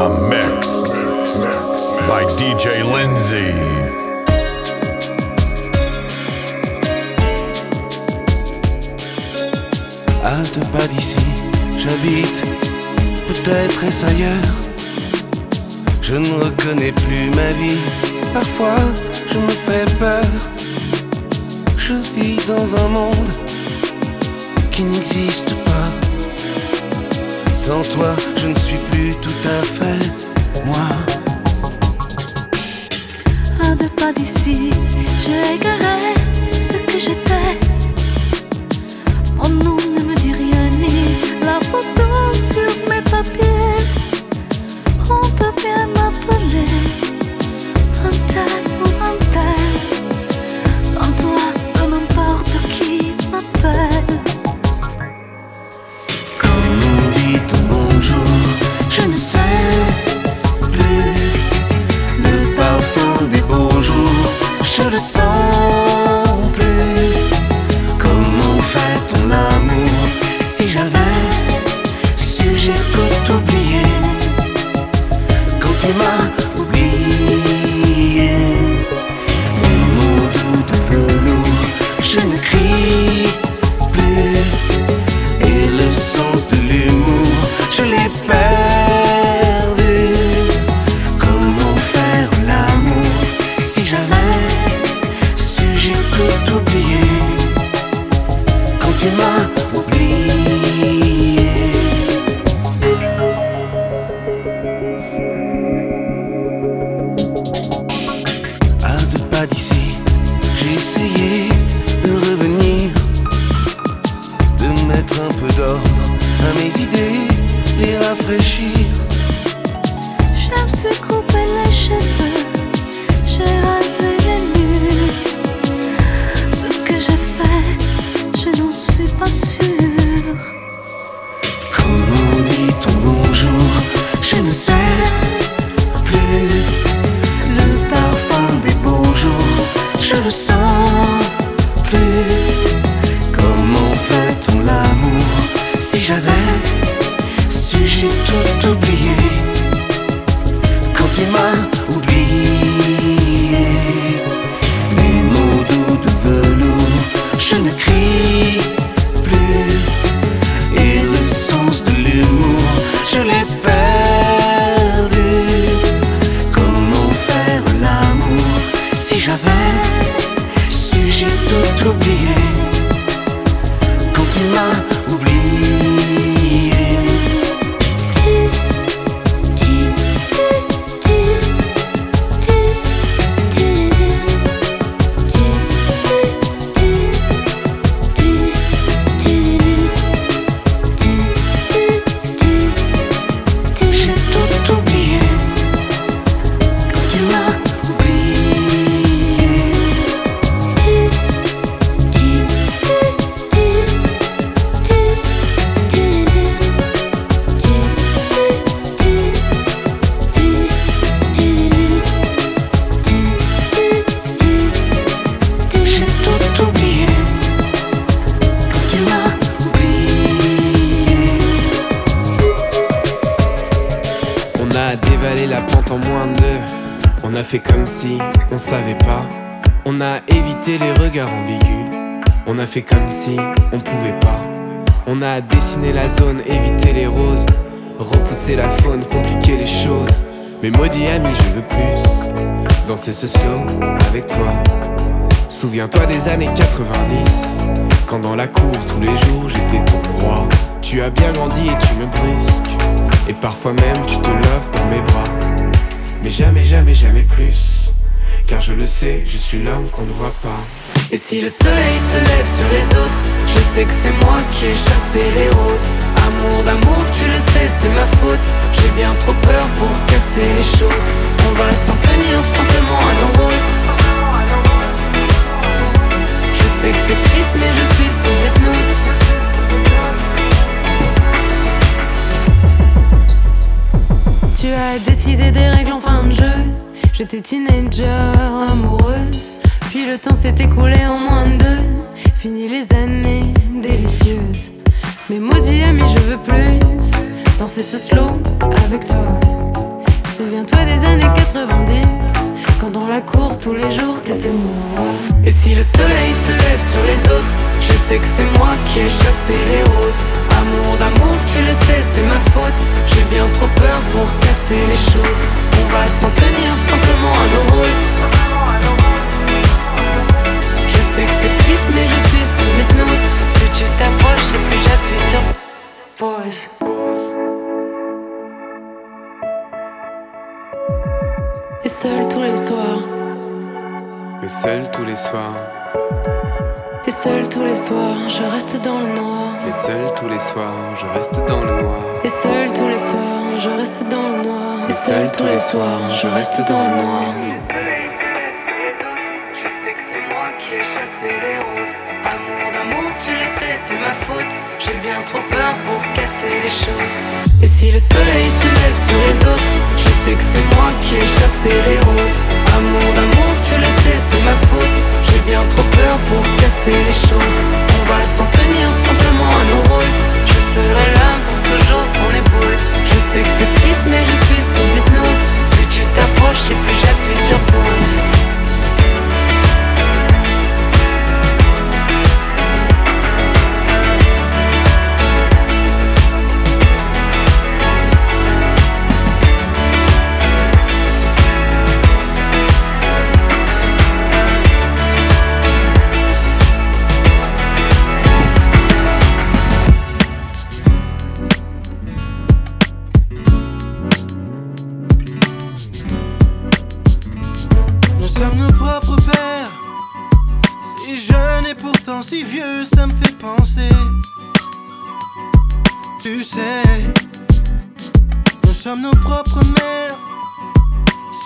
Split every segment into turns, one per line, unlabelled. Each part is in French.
A mix by DJ Lindsay.
À deux pas d'ici, j'habite peut-être est ailleurs. Je ne reconnais plus ma vie, parfois je me fais peur. Je vis dans un monde qui n'existe sans toi, je ne suis plus tout à fait moi.
À deux pas d'ici, j'ai égaré ce que j'étais. Oh Mon nom ne me dit rien ni la photo sur mes papiers. On peut bien m'appeler.
Si le
soleil se lève sur les autres, je sais que c'est moi qui ai chassé les roses. Amour d'amour, tu le sais, c'est ma faute. J'ai bien trop peur pour casser les choses. On va s'en tenir simplement à nos rôles. Je sais que c'est triste, mais je suis sous hypnose. Tu as décidé des règles en fin de jeu. J'étais teenager amoureuse. Puis le temps s'est écoulé en moins de deux. Fini les années délicieuses. Mais maudit ami, je veux plus danser ce slow avec toi. Souviens-toi des années 90, quand dans la cour tous les jours t'étais moi. Et si le soleil se lève sur les autres, je sais que c'est moi qui ai chassé les roses. Amour d'amour, tu le sais, c'est ma faute. J'ai bien trop peur pour casser les choses. On va s'en tenir simplement à nos rôles sais que c'est triste mais je suis sous hypnose Plus tu t'approches et plus j'appuie sur pause Et seul tous les soirs.
Et seul tous les soirs.
Et seul tous les soirs, je reste dans le noir.
Et seul tous les soirs, je reste dans le noir.
Et seul tous les soirs, je reste dans le noir. Et seul tous les soirs, je reste dans le noir. Bien trop peur pour casser les choses. Et si le soleil se lève sur les autres, je sais que c'est moi qui ai chassé les roses. Amour d'amour, tu le sais, c'est ma faute. J'ai bien trop peur pour casser les choses. On va s'en tenir simplement à nos rôles. Je serai là pour toujours ton épaule. Je sais que c'est triste, mais je suis sous hypnose. Plus tu t'approches et plus j'appuie sur pause.
Si vieux, ça me fait penser. Tu sais, nous sommes nos propres mères.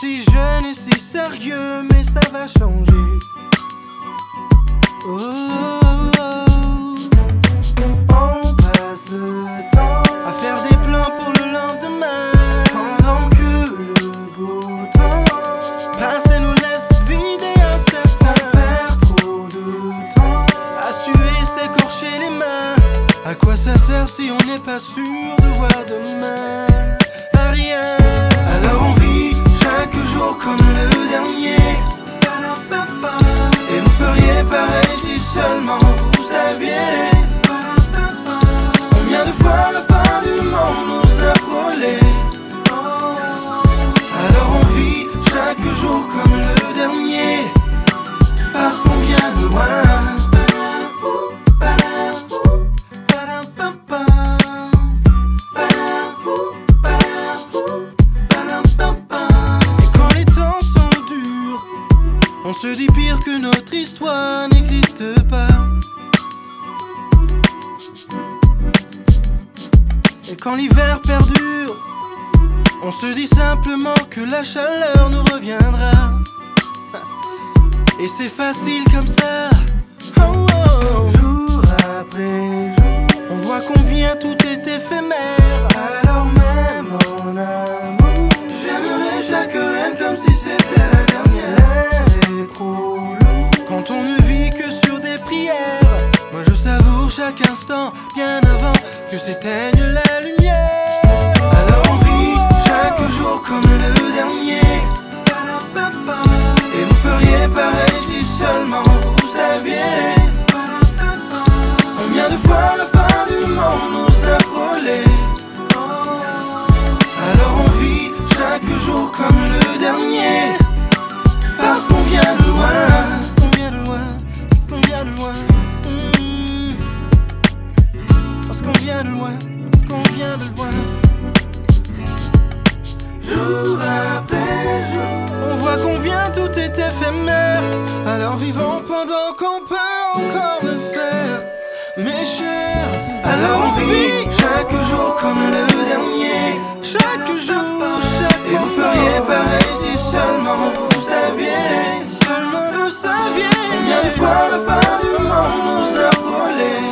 Si jeunes et si sérieux, mais ça va changer. Oh, oh, oh. on passe sûr de voir demain? Rien. Alors on vit chaque jour comme le dernier. Et vous feriez pareil si seulement vous saviez Combien de fois la fin du monde nous a frôlé Alors on vit chaque jour comme le dernier Parce qu'on vient de loin vient de loin qu'on vient de loin Jour après jour, on voit combien tout est éphémère. Alors vivons pendant qu'on peut encore le faire, mes chers. Alors on vit chaque jour comme le dernier, chaque jour, chaque Et vous feriez pareil si seulement vous saviez, si seulement vous saviez. Combien de fois la fin du monde nous a frôlé.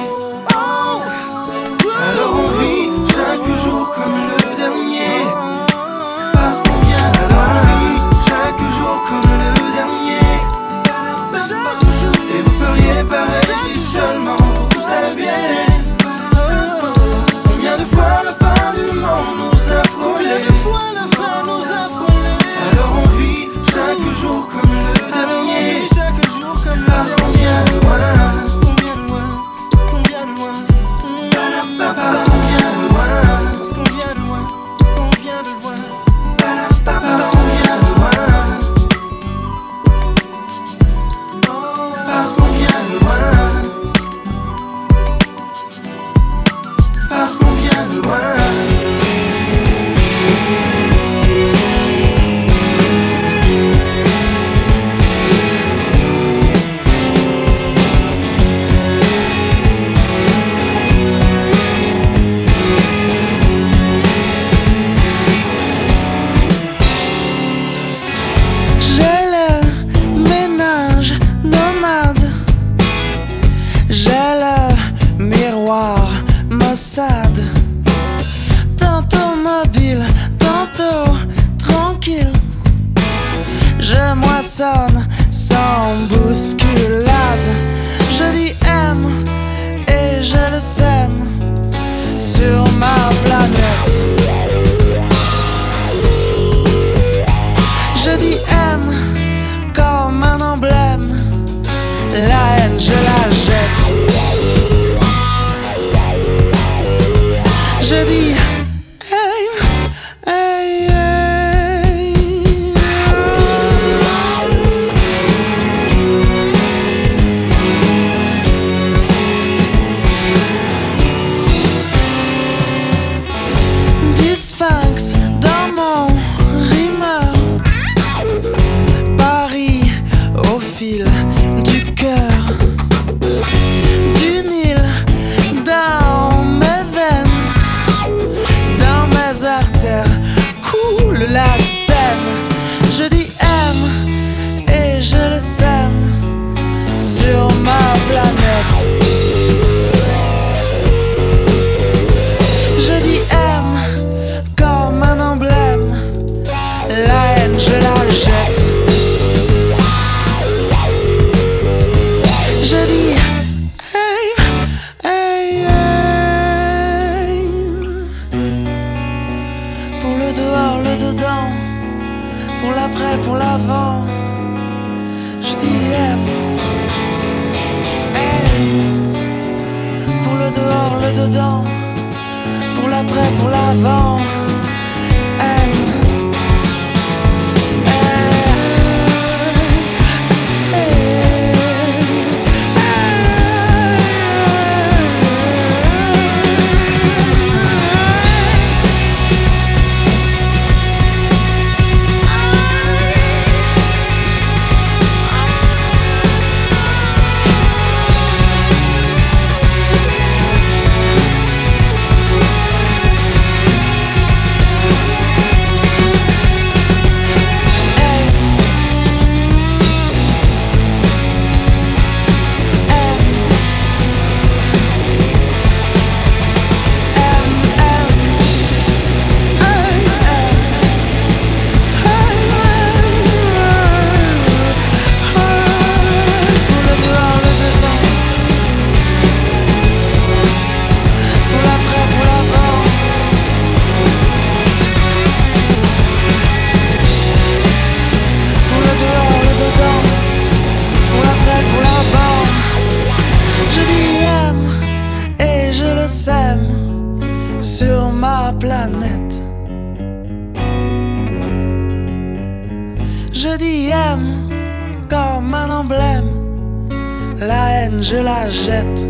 je la jette.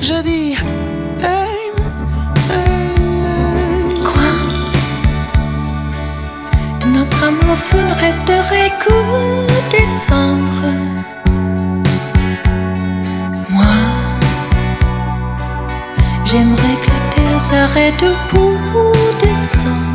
Je dis. Hey,
Quoi? De Notre amour fou ne resterait que des cendres. Moi, j'aimerais que la terre s'arrête pour descendre.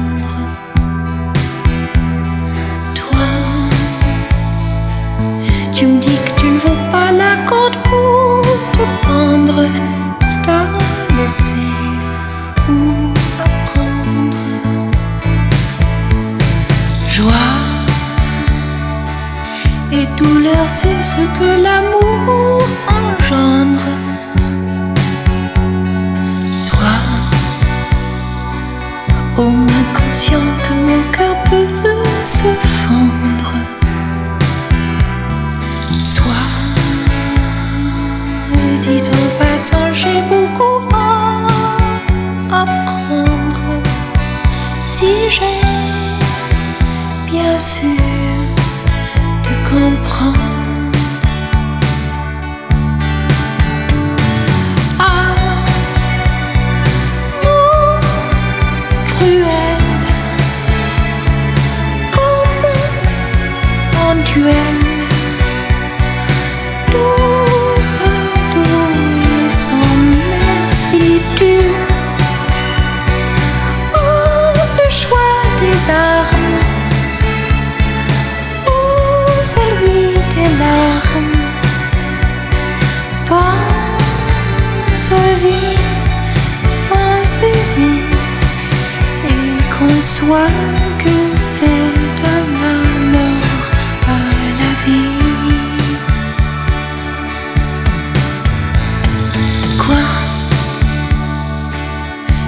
c'est ce que l'amour engendre. Sois au moins conscient que mon cœur peut se fendre. Sois, dit en passant, j'ai beaucoup à apprendre. Si j'ai bien sûr soit que c'est de la mort à la vie. Quoi?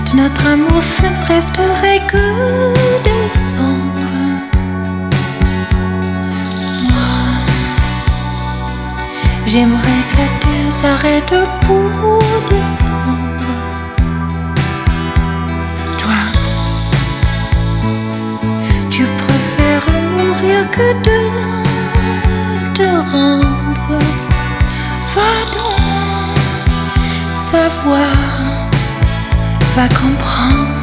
De notre amour fait ne resterait que des cendres. J'aimerais que la terre s'arrête pour que de te rendre. Va donc savoir, va comprendre.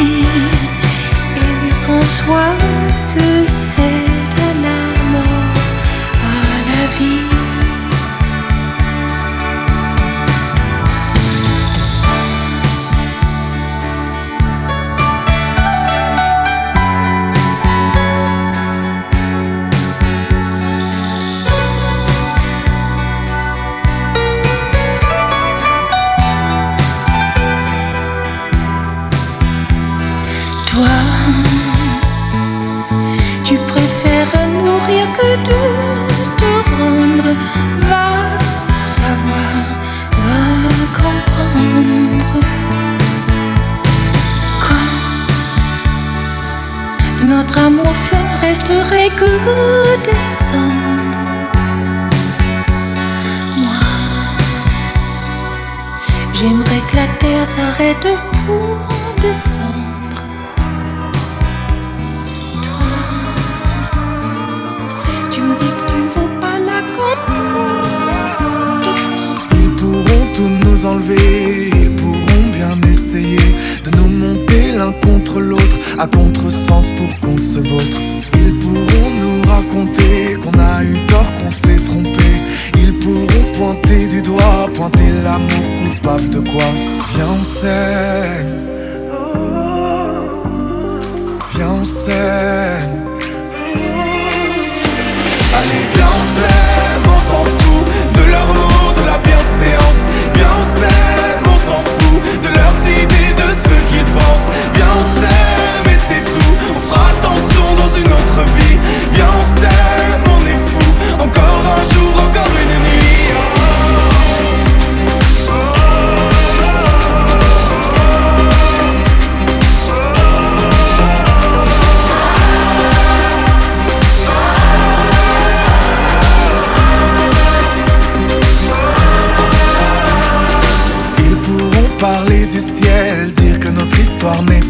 Et qu'on de la s'arrête pour descendre. Tu me dis que tu ne vaux pas la côte
Ils pourront tout nous enlever, ils pourront bien essayer de nous monter l'un contre l'autre, à contresens pour qu'on se vautre. Ils pourront nous raconter qu'on a eu tort, qu'on s'est trompé. Pointer du doigt, pointer l'amour coupable de quoi Viens, on s'aime. Viens, on s'aime. Allez, viens, on s'aime, on s'en fout de leurs mots, de la bienséance. Viens, on s'aime, on s'en fout de leurs idées, de ce qu'ils pensent.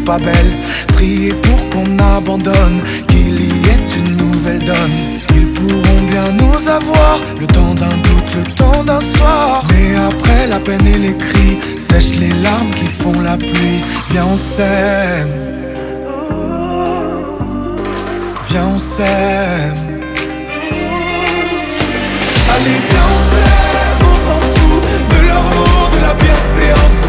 Pas belle, prier pour qu'on abandonne, qu'il y ait une nouvelle donne. Ils pourront bien nous avoir, le temps d'un doute, le temps d'un soir. Mais après la peine et les cris, sèche les larmes qui font la pluie. Viens, on s'aime. Viens, on s'aime. Allez, viens, on s'aime, on s'en fout de mots, de la bienséance. Viens,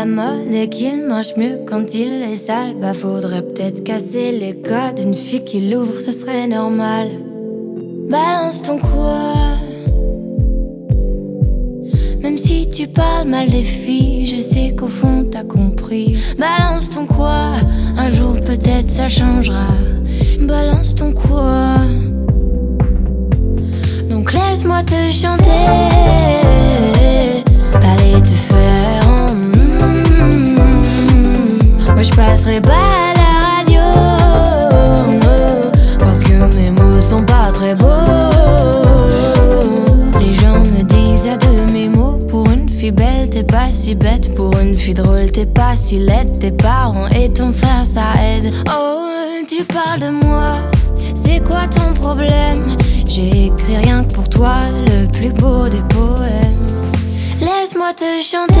la
mode et qu'il marche mieux quand il est sale. Bah faudrait peut-être casser les codes. Une fille qui l'ouvre, ce serait normal. Balance ton quoi. Même si tu parles mal des filles, je sais qu'au fond t'as compris. Balance ton quoi, un jour peut-être ça changera. Balance ton quoi. Donc laisse-moi te chanter. Je passerai pas à la radio. Parce que mes mots sont pas très beaux. Les gens me disent de mes mots. Pour une fille belle, t'es pas si bête. Pour une fille drôle, t'es pas si laide. Tes parents et ton frère, ça aide. Oh, tu parles de moi. C'est quoi ton problème? J'ai écrit rien que pour toi, le plus beau des poèmes. Laisse-moi te chanter.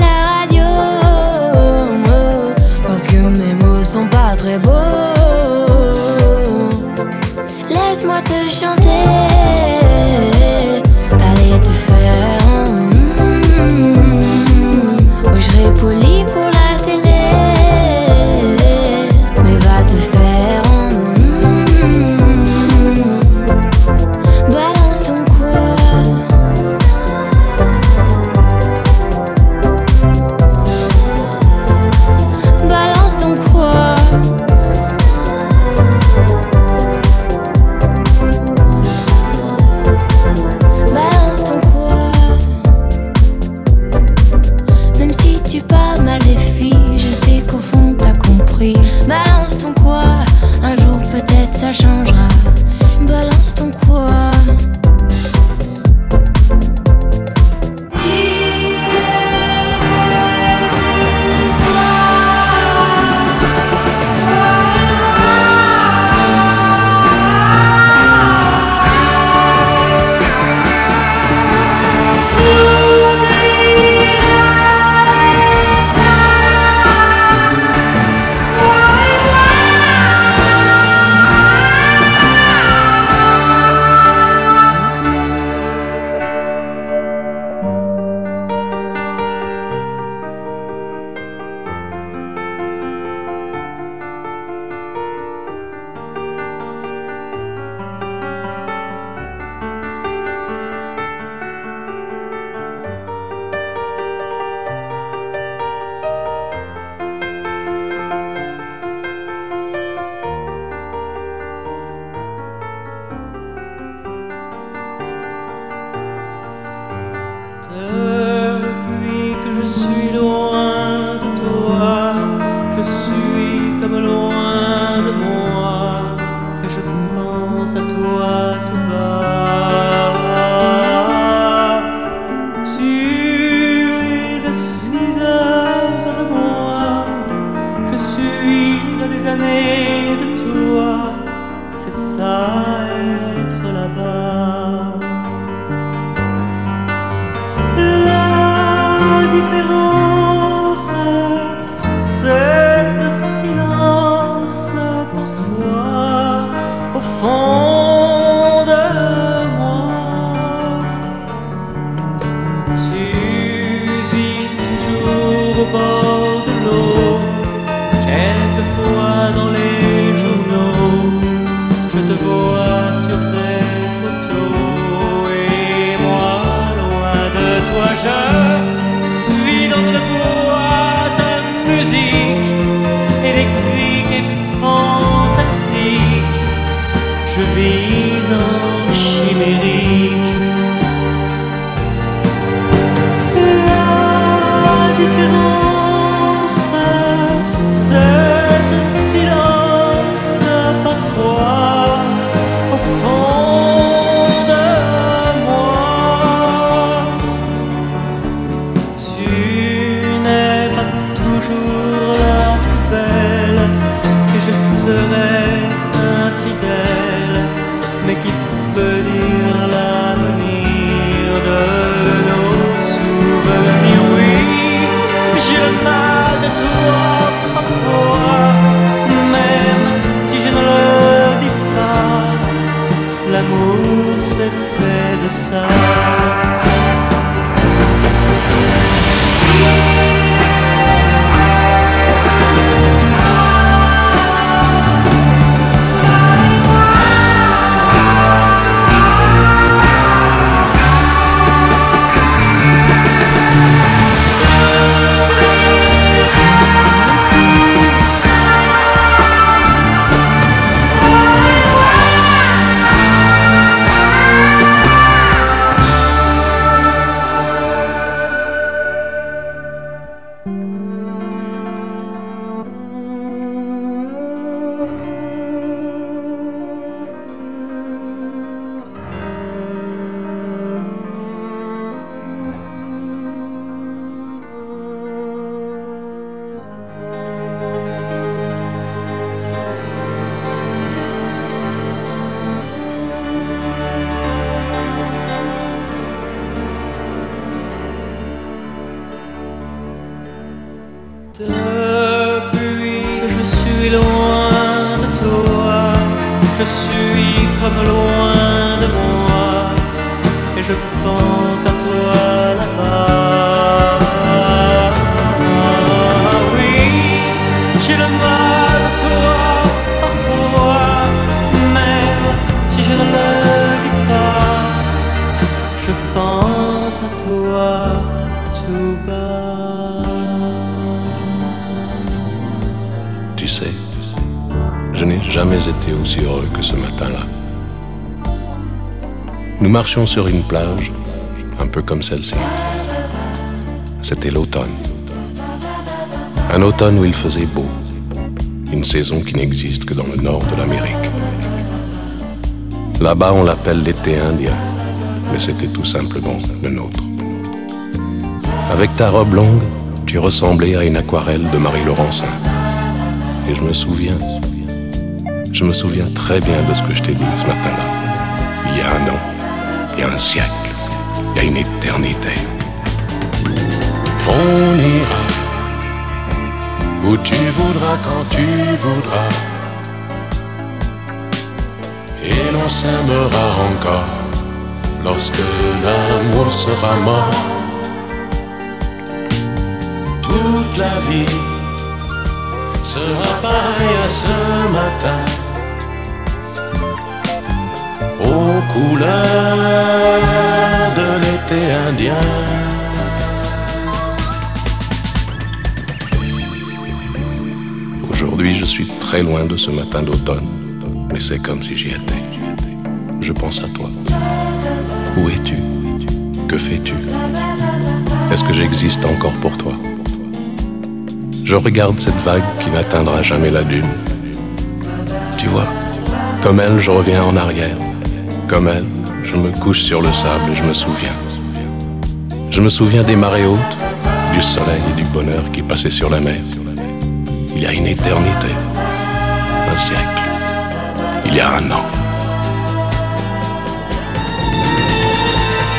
chanter.
Depuis que je suis loin de toi, je suis comme loin de moi, et je pense à
jamais été aussi heureux que ce matin-là. Nous marchions sur une plage, un peu comme celle-ci. C'était l'automne. Un automne où il faisait beau. Une saison qui n'existe que dans le nord de l'Amérique. Là-bas, on l'appelle l'été indien, mais c'était tout simplement le nôtre. Avec ta robe longue, tu ressemblais à une aquarelle de Marie Laurencin. Et je me souviens, je me souviens très bien de ce que je t'ai dit ce matin-là. Il y a un an, il y a un siècle, il y a une éternité.
On ira où tu voudras quand tu voudras. Et l'on s'aimera encore lorsque l'amour sera mort. Toute la vie sera pareille à ce matin. Aux couleurs de l'été indien.
Aujourd'hui, je suis très loin de ce matin d'automne, mais c'est comme si j'y étais. Je pense à toi. Où es-tu? Que fais-tu? Est-ce que j'existe encore pour toi? Je regarde cette vague qui n'atteindra jamais la dune. Tu vois, comme elle, je reviens en arrière. Comme elle, je me couche sur le sable et je me souviens. Je me souviens des marées hautes, du soleil et du bonheur qui passaient sur la mer. Il y a une éternité, un siècle, il y a un an.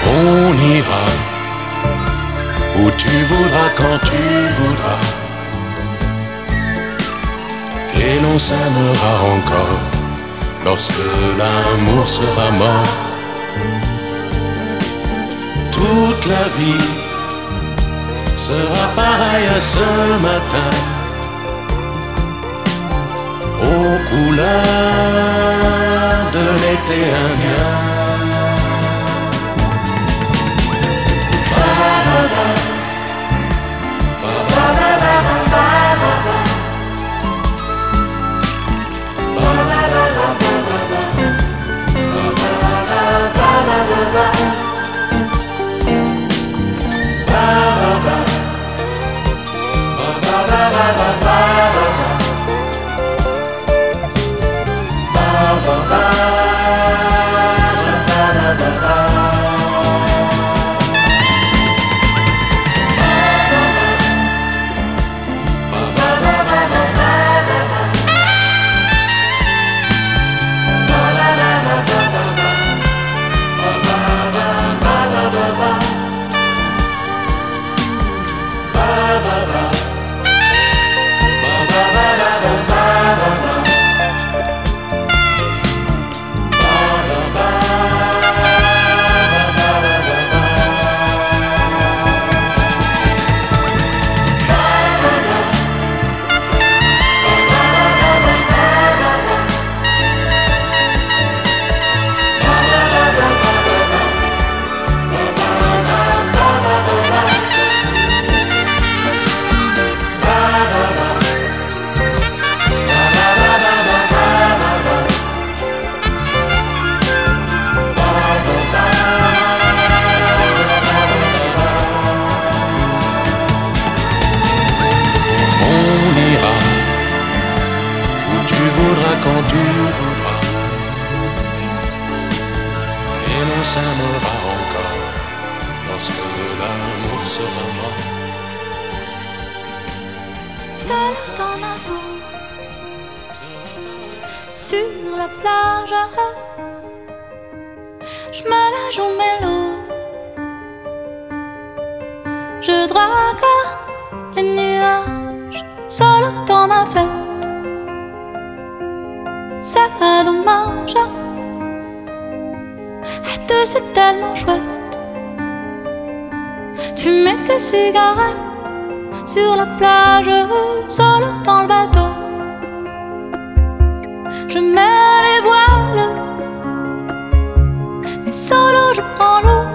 On ira où tu voudras quand tu voudras. Et l'on s'aimera encore lorsque l'amour sera mort. Toute la vie sera pareille à ce matin. Aux couleurs de l'été indien. la la la la s'aimera encore lorsque l'amour sera mort.
Seul dans la boue, sur la plage, je me la joue mélo. Je drague les nuages, seul dans ma fête. C'est dommage c'est tellement chouette. Tu mets tes cigarettes sur la plage, solo dans le bateau. Je mets les voiles, mais solo je prends l'eau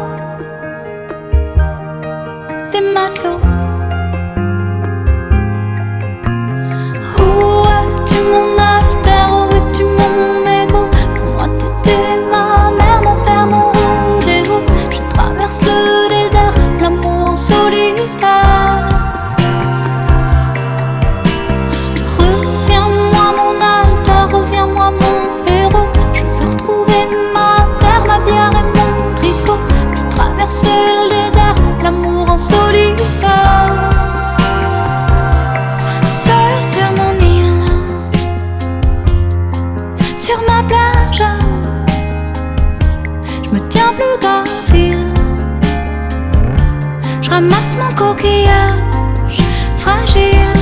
fragile,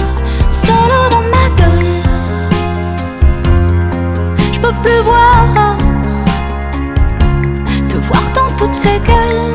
solo dans ma gueule. Je peux plus voir, te voir dans toutes ces gueules.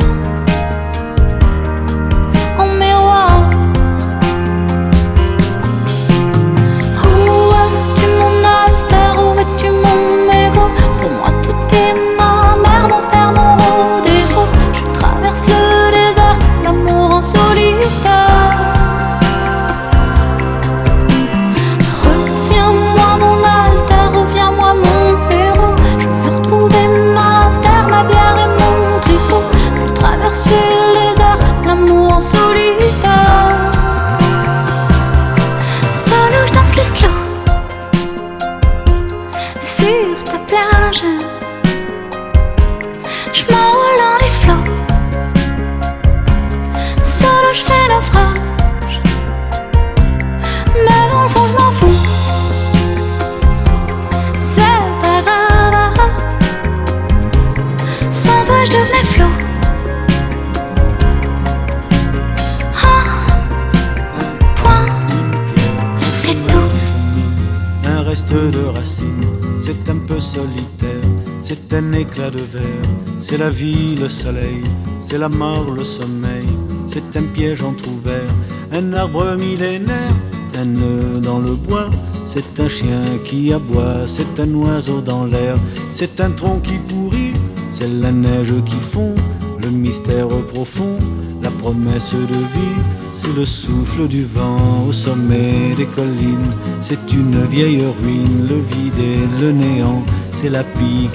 C'est la vie, le soleil, c'est la mort, le sommeil, c'est un piège entrouvert, un arbre millénaire, un nœud dans le bois, c'est un chien qui aboie, c'est un oiseau dans l'air, c'est un tronc qui pourrit, c'est la neige qui fond, le mystère profond, la promesse de vie, c'est le souffle du vent au sommet des collines, c'est une vieille ruine, le vide et le néant,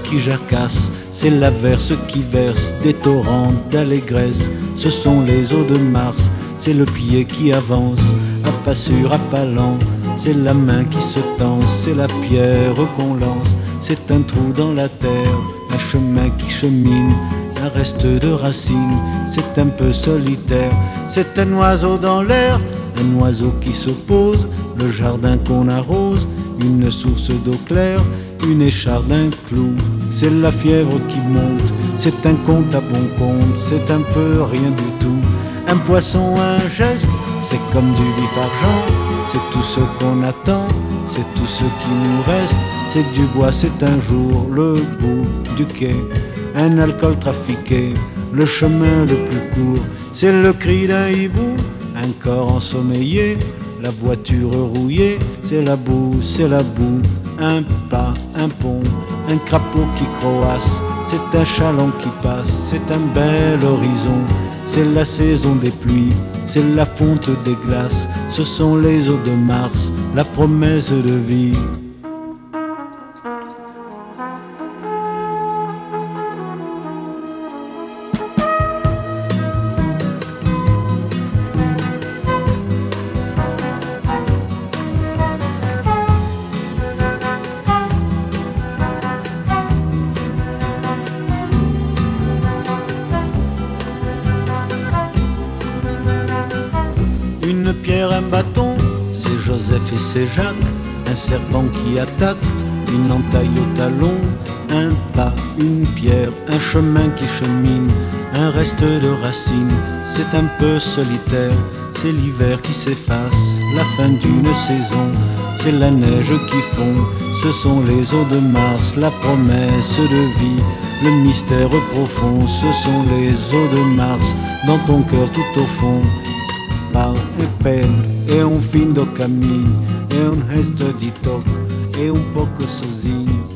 qui jacasse c'est l'averse qui verse des torrents d'allégresse. Ce sont les eaux de Mars, c'est le pied qui avance, à pas sûr, à pas lent. C'est la main qui se tense, c'est la pierre qu'on lance. C'est un trou dans la terre, un chemin qui chemine, un reste de racines. C'est un peu solitaire, c'est un oiseau dans l'air, un oiseau qui se pose, le jardin qu'on arrose, une source d'eau claire, une écharde, un clou. C'est la fièvre qui monte, c'est un compte à bon compte, c'est un peu rien du tout. Un poisson, un geste, c'est comme du vif argent, c'est tout ce qu'on attend, c'est tout ce qui nous reste. C'est du bois, c'est un jour le bout du quai, un alcool trafiqué, le chemin le plus court, c'est le cri d'un hibou, un corps ensommeillé, la voiture rouillée, c'est la boue, c'est la boue, un pas, un pont, un crapaud qui croasse, c'est un chaland qui passe, c'est un bel horizon, c'est la saison des pluies, c'est la fonte des glaces, ce sont les eaux de Mars, la promesse de vie. C'est Jacques, un serpent qui attaque, une entaille au talon, un pas, une pierre, un chemin qui chemine, un reste de racines, c'est un peu solitaire, c'est l'hiver qui s'efface, la fin d'une saison, c'est la neige qui fond, ce sont les eaux de Mars, la promesse de vie, le mystère profond, ce sont les eaux de Mars, dans ton cœur tout au fond. Pau e pele é um fim do caminho, é um resto de toque, é um pouco sozinho.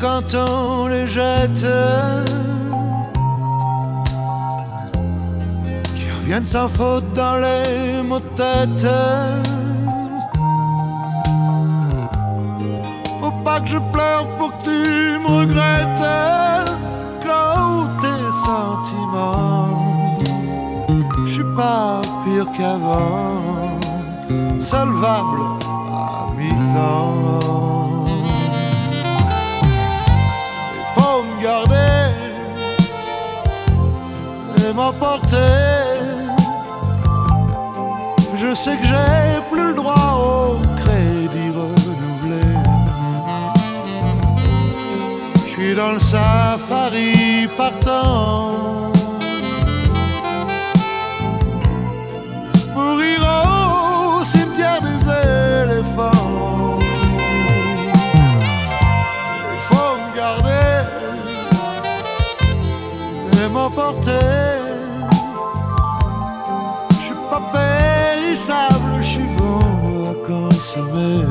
quand on les jette. Qui reviennent sans faute dans les mots de tête. Faut pas que je pleure pour que tu me regrettes. Quand tes sentiments Je suis pas pire qu'avant. Solvable à mi-temps m'emporter. Je sais que j'ai plus le droit au crédit renouvelé. Je suis dans le safari partant. Mourir au cimetière des m'emporter. je suis bon à consommer.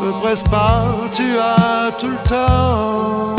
Te presse pas, tu as tout le temps.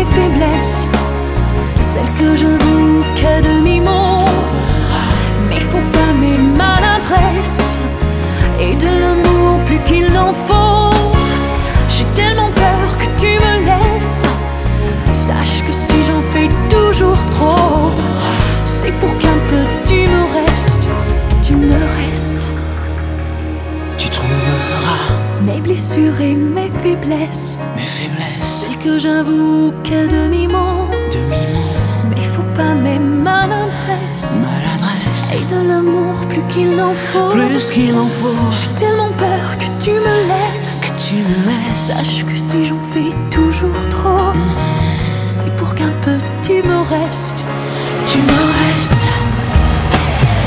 Mes faiblesses, celles que j'avoue qu'à demi-mot. Mais faut pas mes maladresses et de l'amour plus qu'il en faut. J'ai tellement peur que tu me laisses. Sache que si j'en fais toujours trop, c'est pour qu'un peu tu me restes, tu me restes. Mes blessures et mes faiblesses, mes faiblesses, celles que j'avoue qu'à demi-mot.
demi-mot,
Mais faut pas mes maladresses
maladresse,
et de l'amour plus qu'il en faut.
plus qu'il en faut.
J'ai tellement peur que tu me laisses.
Que tu me laisses,
Sache que si j'en fais toujours trop, c'est pour qu'un peu tu me restes.
tu me restes.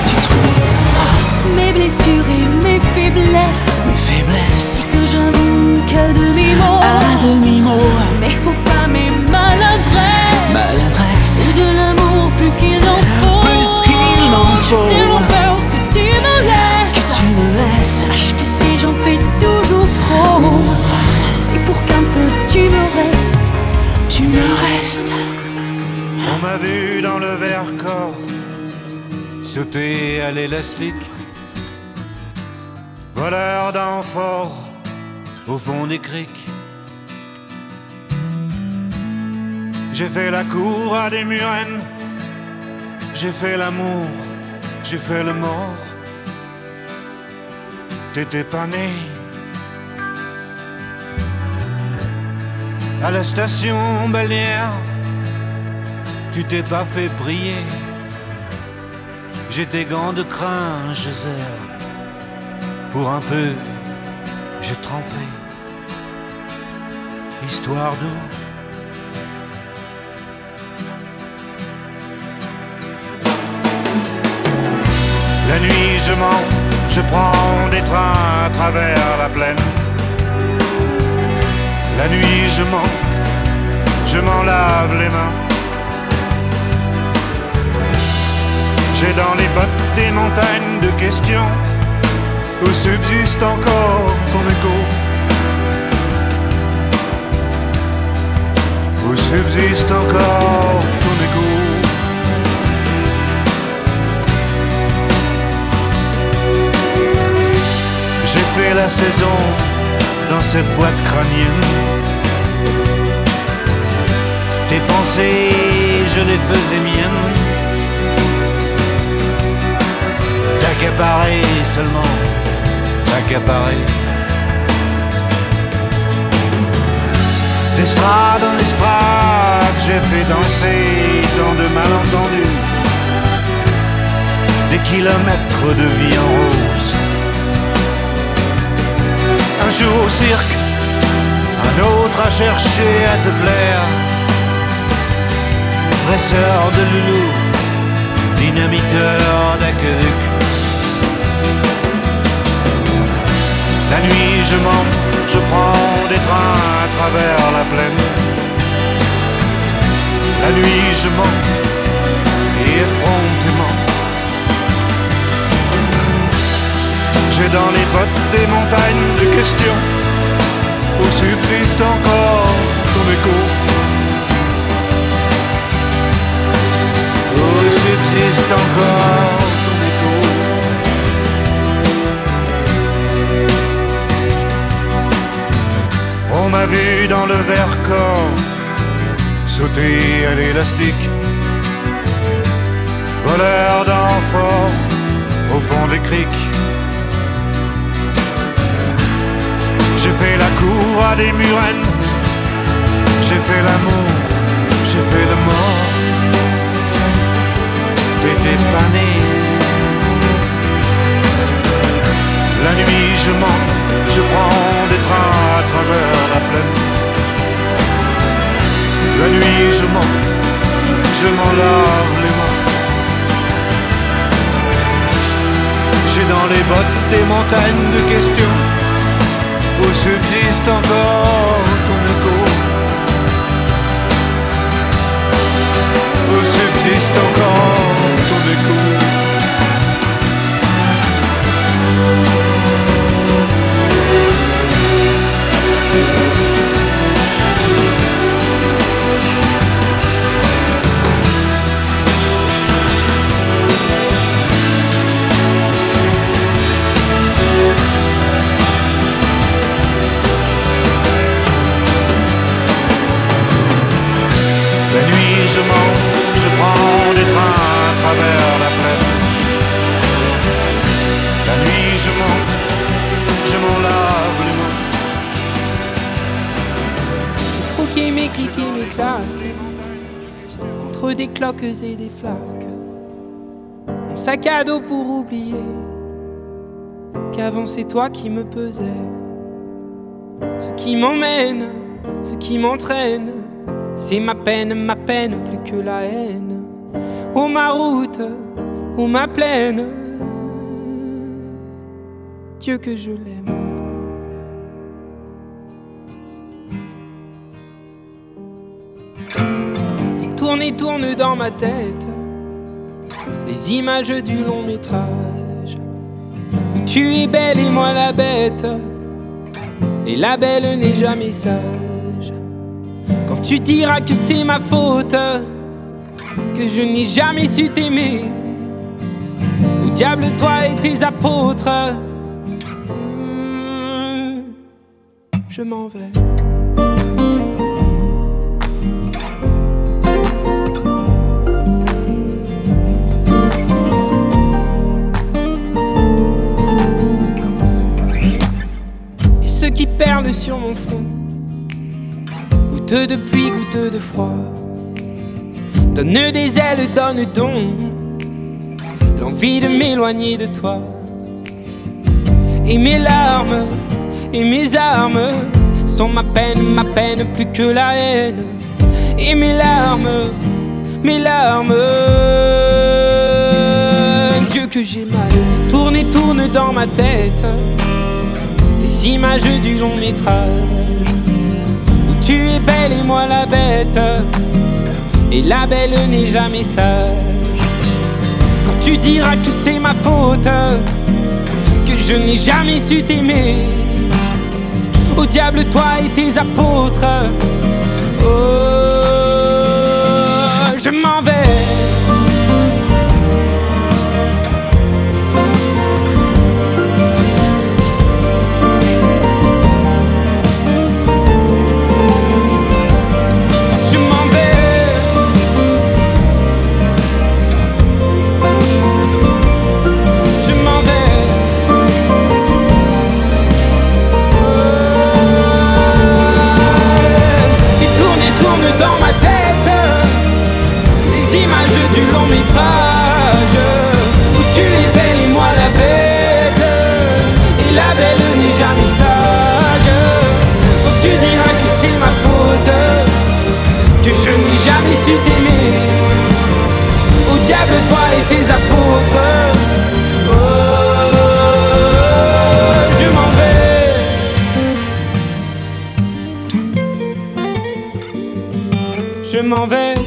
Tu trouveras
Mes blessures et mes faiblesses,
mes faiblesses
j'avoue qu'à demi-mot.
à demi-mot,
Mais faut pas mes maladresses.
maladresse,
C'est de l'amour plus qu'il en faut.
Plus qu'il en faut.
J'ai tellement peur que tu me laisses.
tu me laisses.
Sache que si j'en fais toujours trop, c'est pour qu'un peu tu me restes.
Tu me restes.
On m'a vu dans le verre corps sauter à l'élastique, voleur d'amphores au fond des criques. J'ai fait la cour à des murennes, j'ai fait l'amour, j'ai fait le mort. T'étais pas né. À la station balnéaire, tu t'es pas fait prier. J'ai tes gants de crin, serre. Pour un peu, j'ai trempé. Histoire d'eau. La nuit, je mens, je prends des trains à travers la plaine. La nuit, je mens, je m'en lave les mains. J'ai dans les bottes des montagnes de questions où subsiste encore ton écho. Où subsiste encore ton écho. J'ai fait la saison dans cette boîte crânienne. Tes pensées, je les faisais miennes. T'accaparer seulement, t'accaparer. D'estrade en estrade, j'ai fait danser tant de malentendus. Des kilomètres de vie en rose. Un jour au cirque, un autre à chercher à te plaire. Dresseur de loulou, dynamiteur d'accueil. La nuit je mens, je prends des trains à travers la plaine. La nuit je mens, et effrontément. J'ai dans les bottes des montagnes de questions où subsiste encore ton écho. Où subsiste encore. M'a vu dans le verre corps sauter à l'élastique, voleur d'enfort au fond des criques. J'ai fait la cour à des murennes, j'ai fait l'amour, j'ai fait le mort. T'étais pas né. Je je m'en lave les mains. J'ai dans les bottes des montagnes de questions où subsiste encore ton écho. Où subsiste encore ton écho. Je je prends des trains à travers la plaine. La nuit je mens, je m'en lave les mains.
Mes clics et mes claques contre des cloques et des flaques. Mon sac à dos pour oublier qu'avant c'est toi qui me pesais. Ce qui m'emmène, ce qui m'entraîne, c'est ma peine, ma peine plus que la haine. Oh ma route, oh ma plaine, Dieu que je l'aime. Et tourne et tourne dans ma tête les images du long métrage. Où tu es belle et moi la bête, et la belle n'est jamais sage. Tu diras que c'est ma faute, que je n'ai jamais su t'aimer, au diable toi et tes apôtres, je m'en vais. Et ceux qui perlent sur mon front, de pluie, goutteux de froid, donne des ailes, donne donc l'envie de m'éloigner de toi. Et mes larmes et mes armes sont ma peine, ma peine plus que la haine. Et mes larmes, mes larmes, Dieu que j'ai mal. Tourne et tourne dans ma tête les images du long métrage tu es belle et moi la bête. Et la belle n'est jamais sage. Quand tu diras que c'est ma faute, que je n'ai jamais su t'aimer. Au diable, toi et tes apôtres. Oh, je m'en vais. Où tu es belle et moi la bête. Et la belle n'est jamais sage. Quand tu diras que c'est ma faute Que je n'ai jamais su t'aimer. Au diable toi et tes apôtres. Oh, je
m'en vais.
Je m'en vais.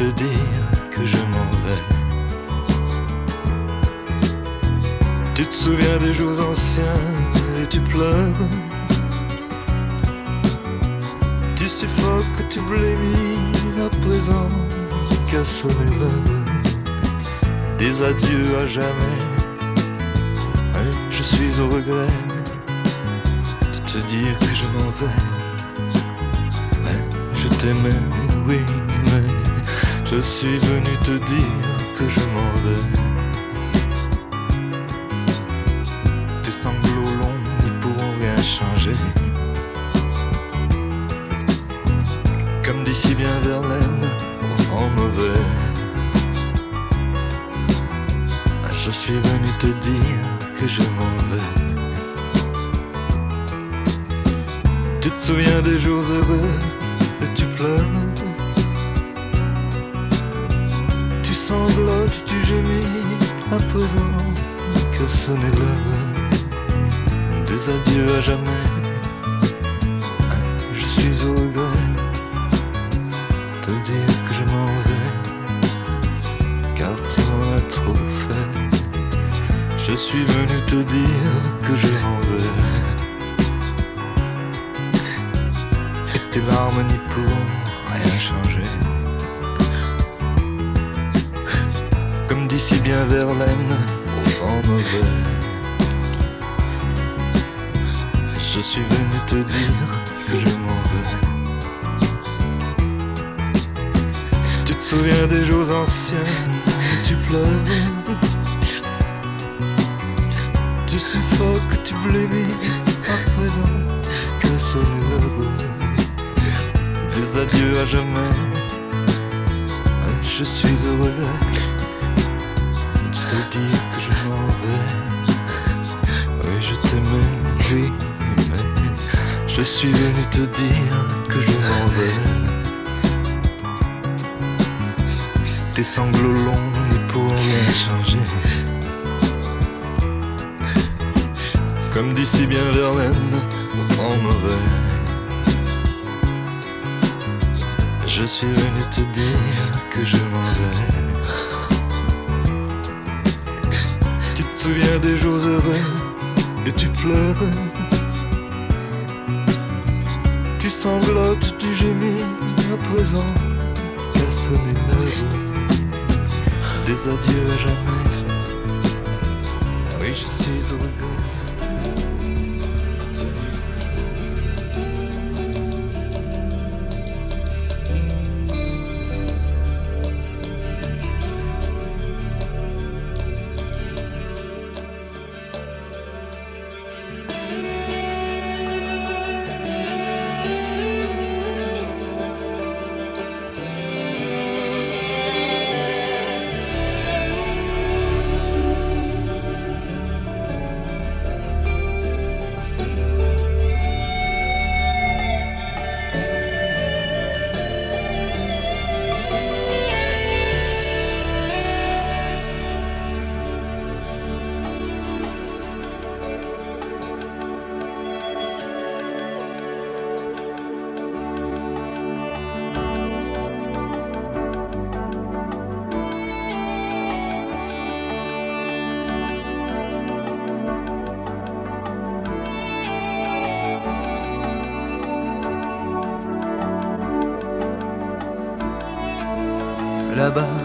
Te dire que je m'en vais. Tu te souviens des jours anciens et tu pleures. Tu suffoques, tu blémis à présent, sonner l'heure des adieux à jamais. Je suis au regret de te dire que je m'en vais. Je t'aimais, oui. Je suis venu te dire que je m'en vais. Jamais. Je suis au regret de dire que je m'en vais, car tu trop fait.
te dire que je m'en vais. Et tes larmes n'y pourront rien changer. Comme d'ici bien Verlaine, au vent mauvais. Je suis venu te dire que je m'en vais. Tu te souviens des jours anciens où tu pleurais? Tu suffoques, tu blêmis à présent que sonne l'heure Des adieux à jamais. Je suis heureux de te dire que je m'en vais Je suis venu te dire que je m'en vais tes sanglots longs ne pourront rien changer. Comme d'ici bien Verlaine, vent mauvais. Je suis venu te dire que je m'en vais. Tu te souviens des jours heureux et tu pleures. Tu sanglotes, tu gémis à présent qu'à sonner l'heure des adieux à jamais.
Là-bas.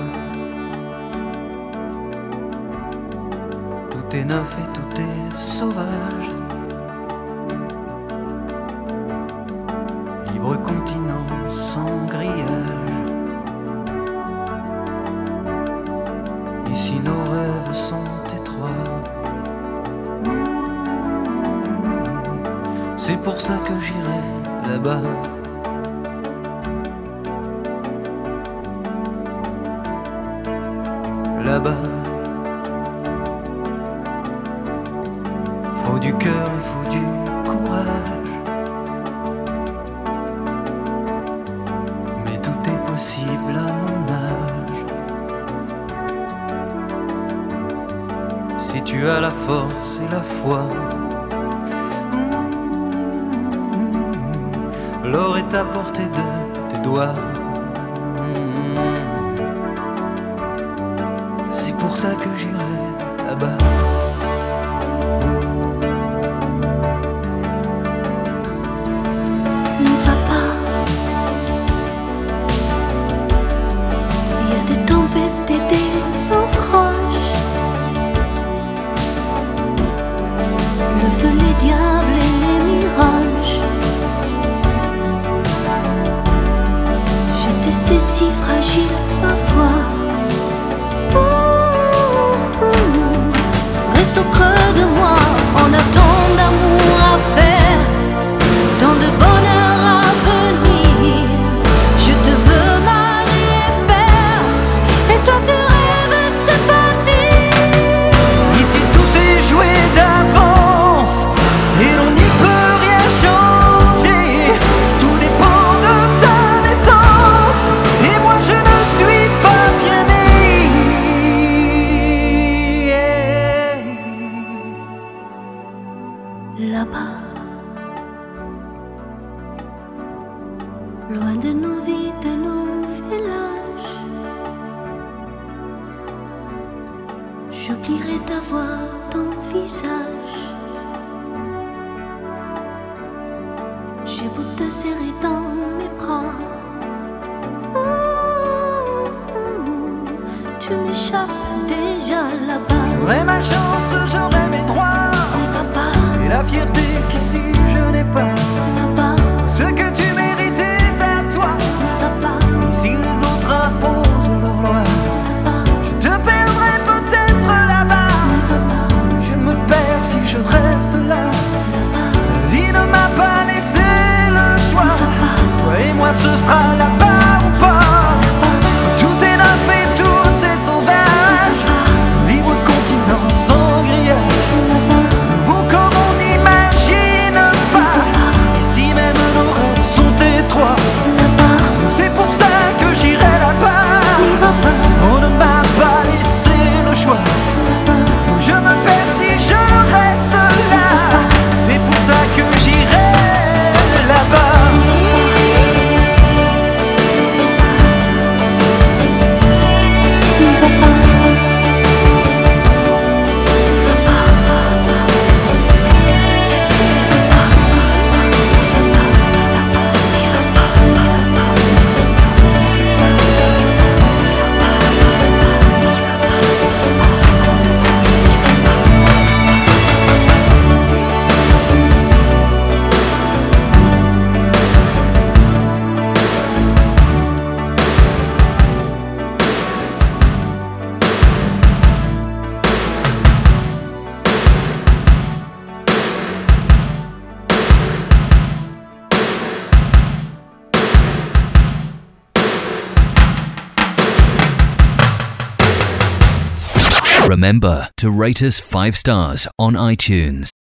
Remember to rate us 5 stars on iTunes.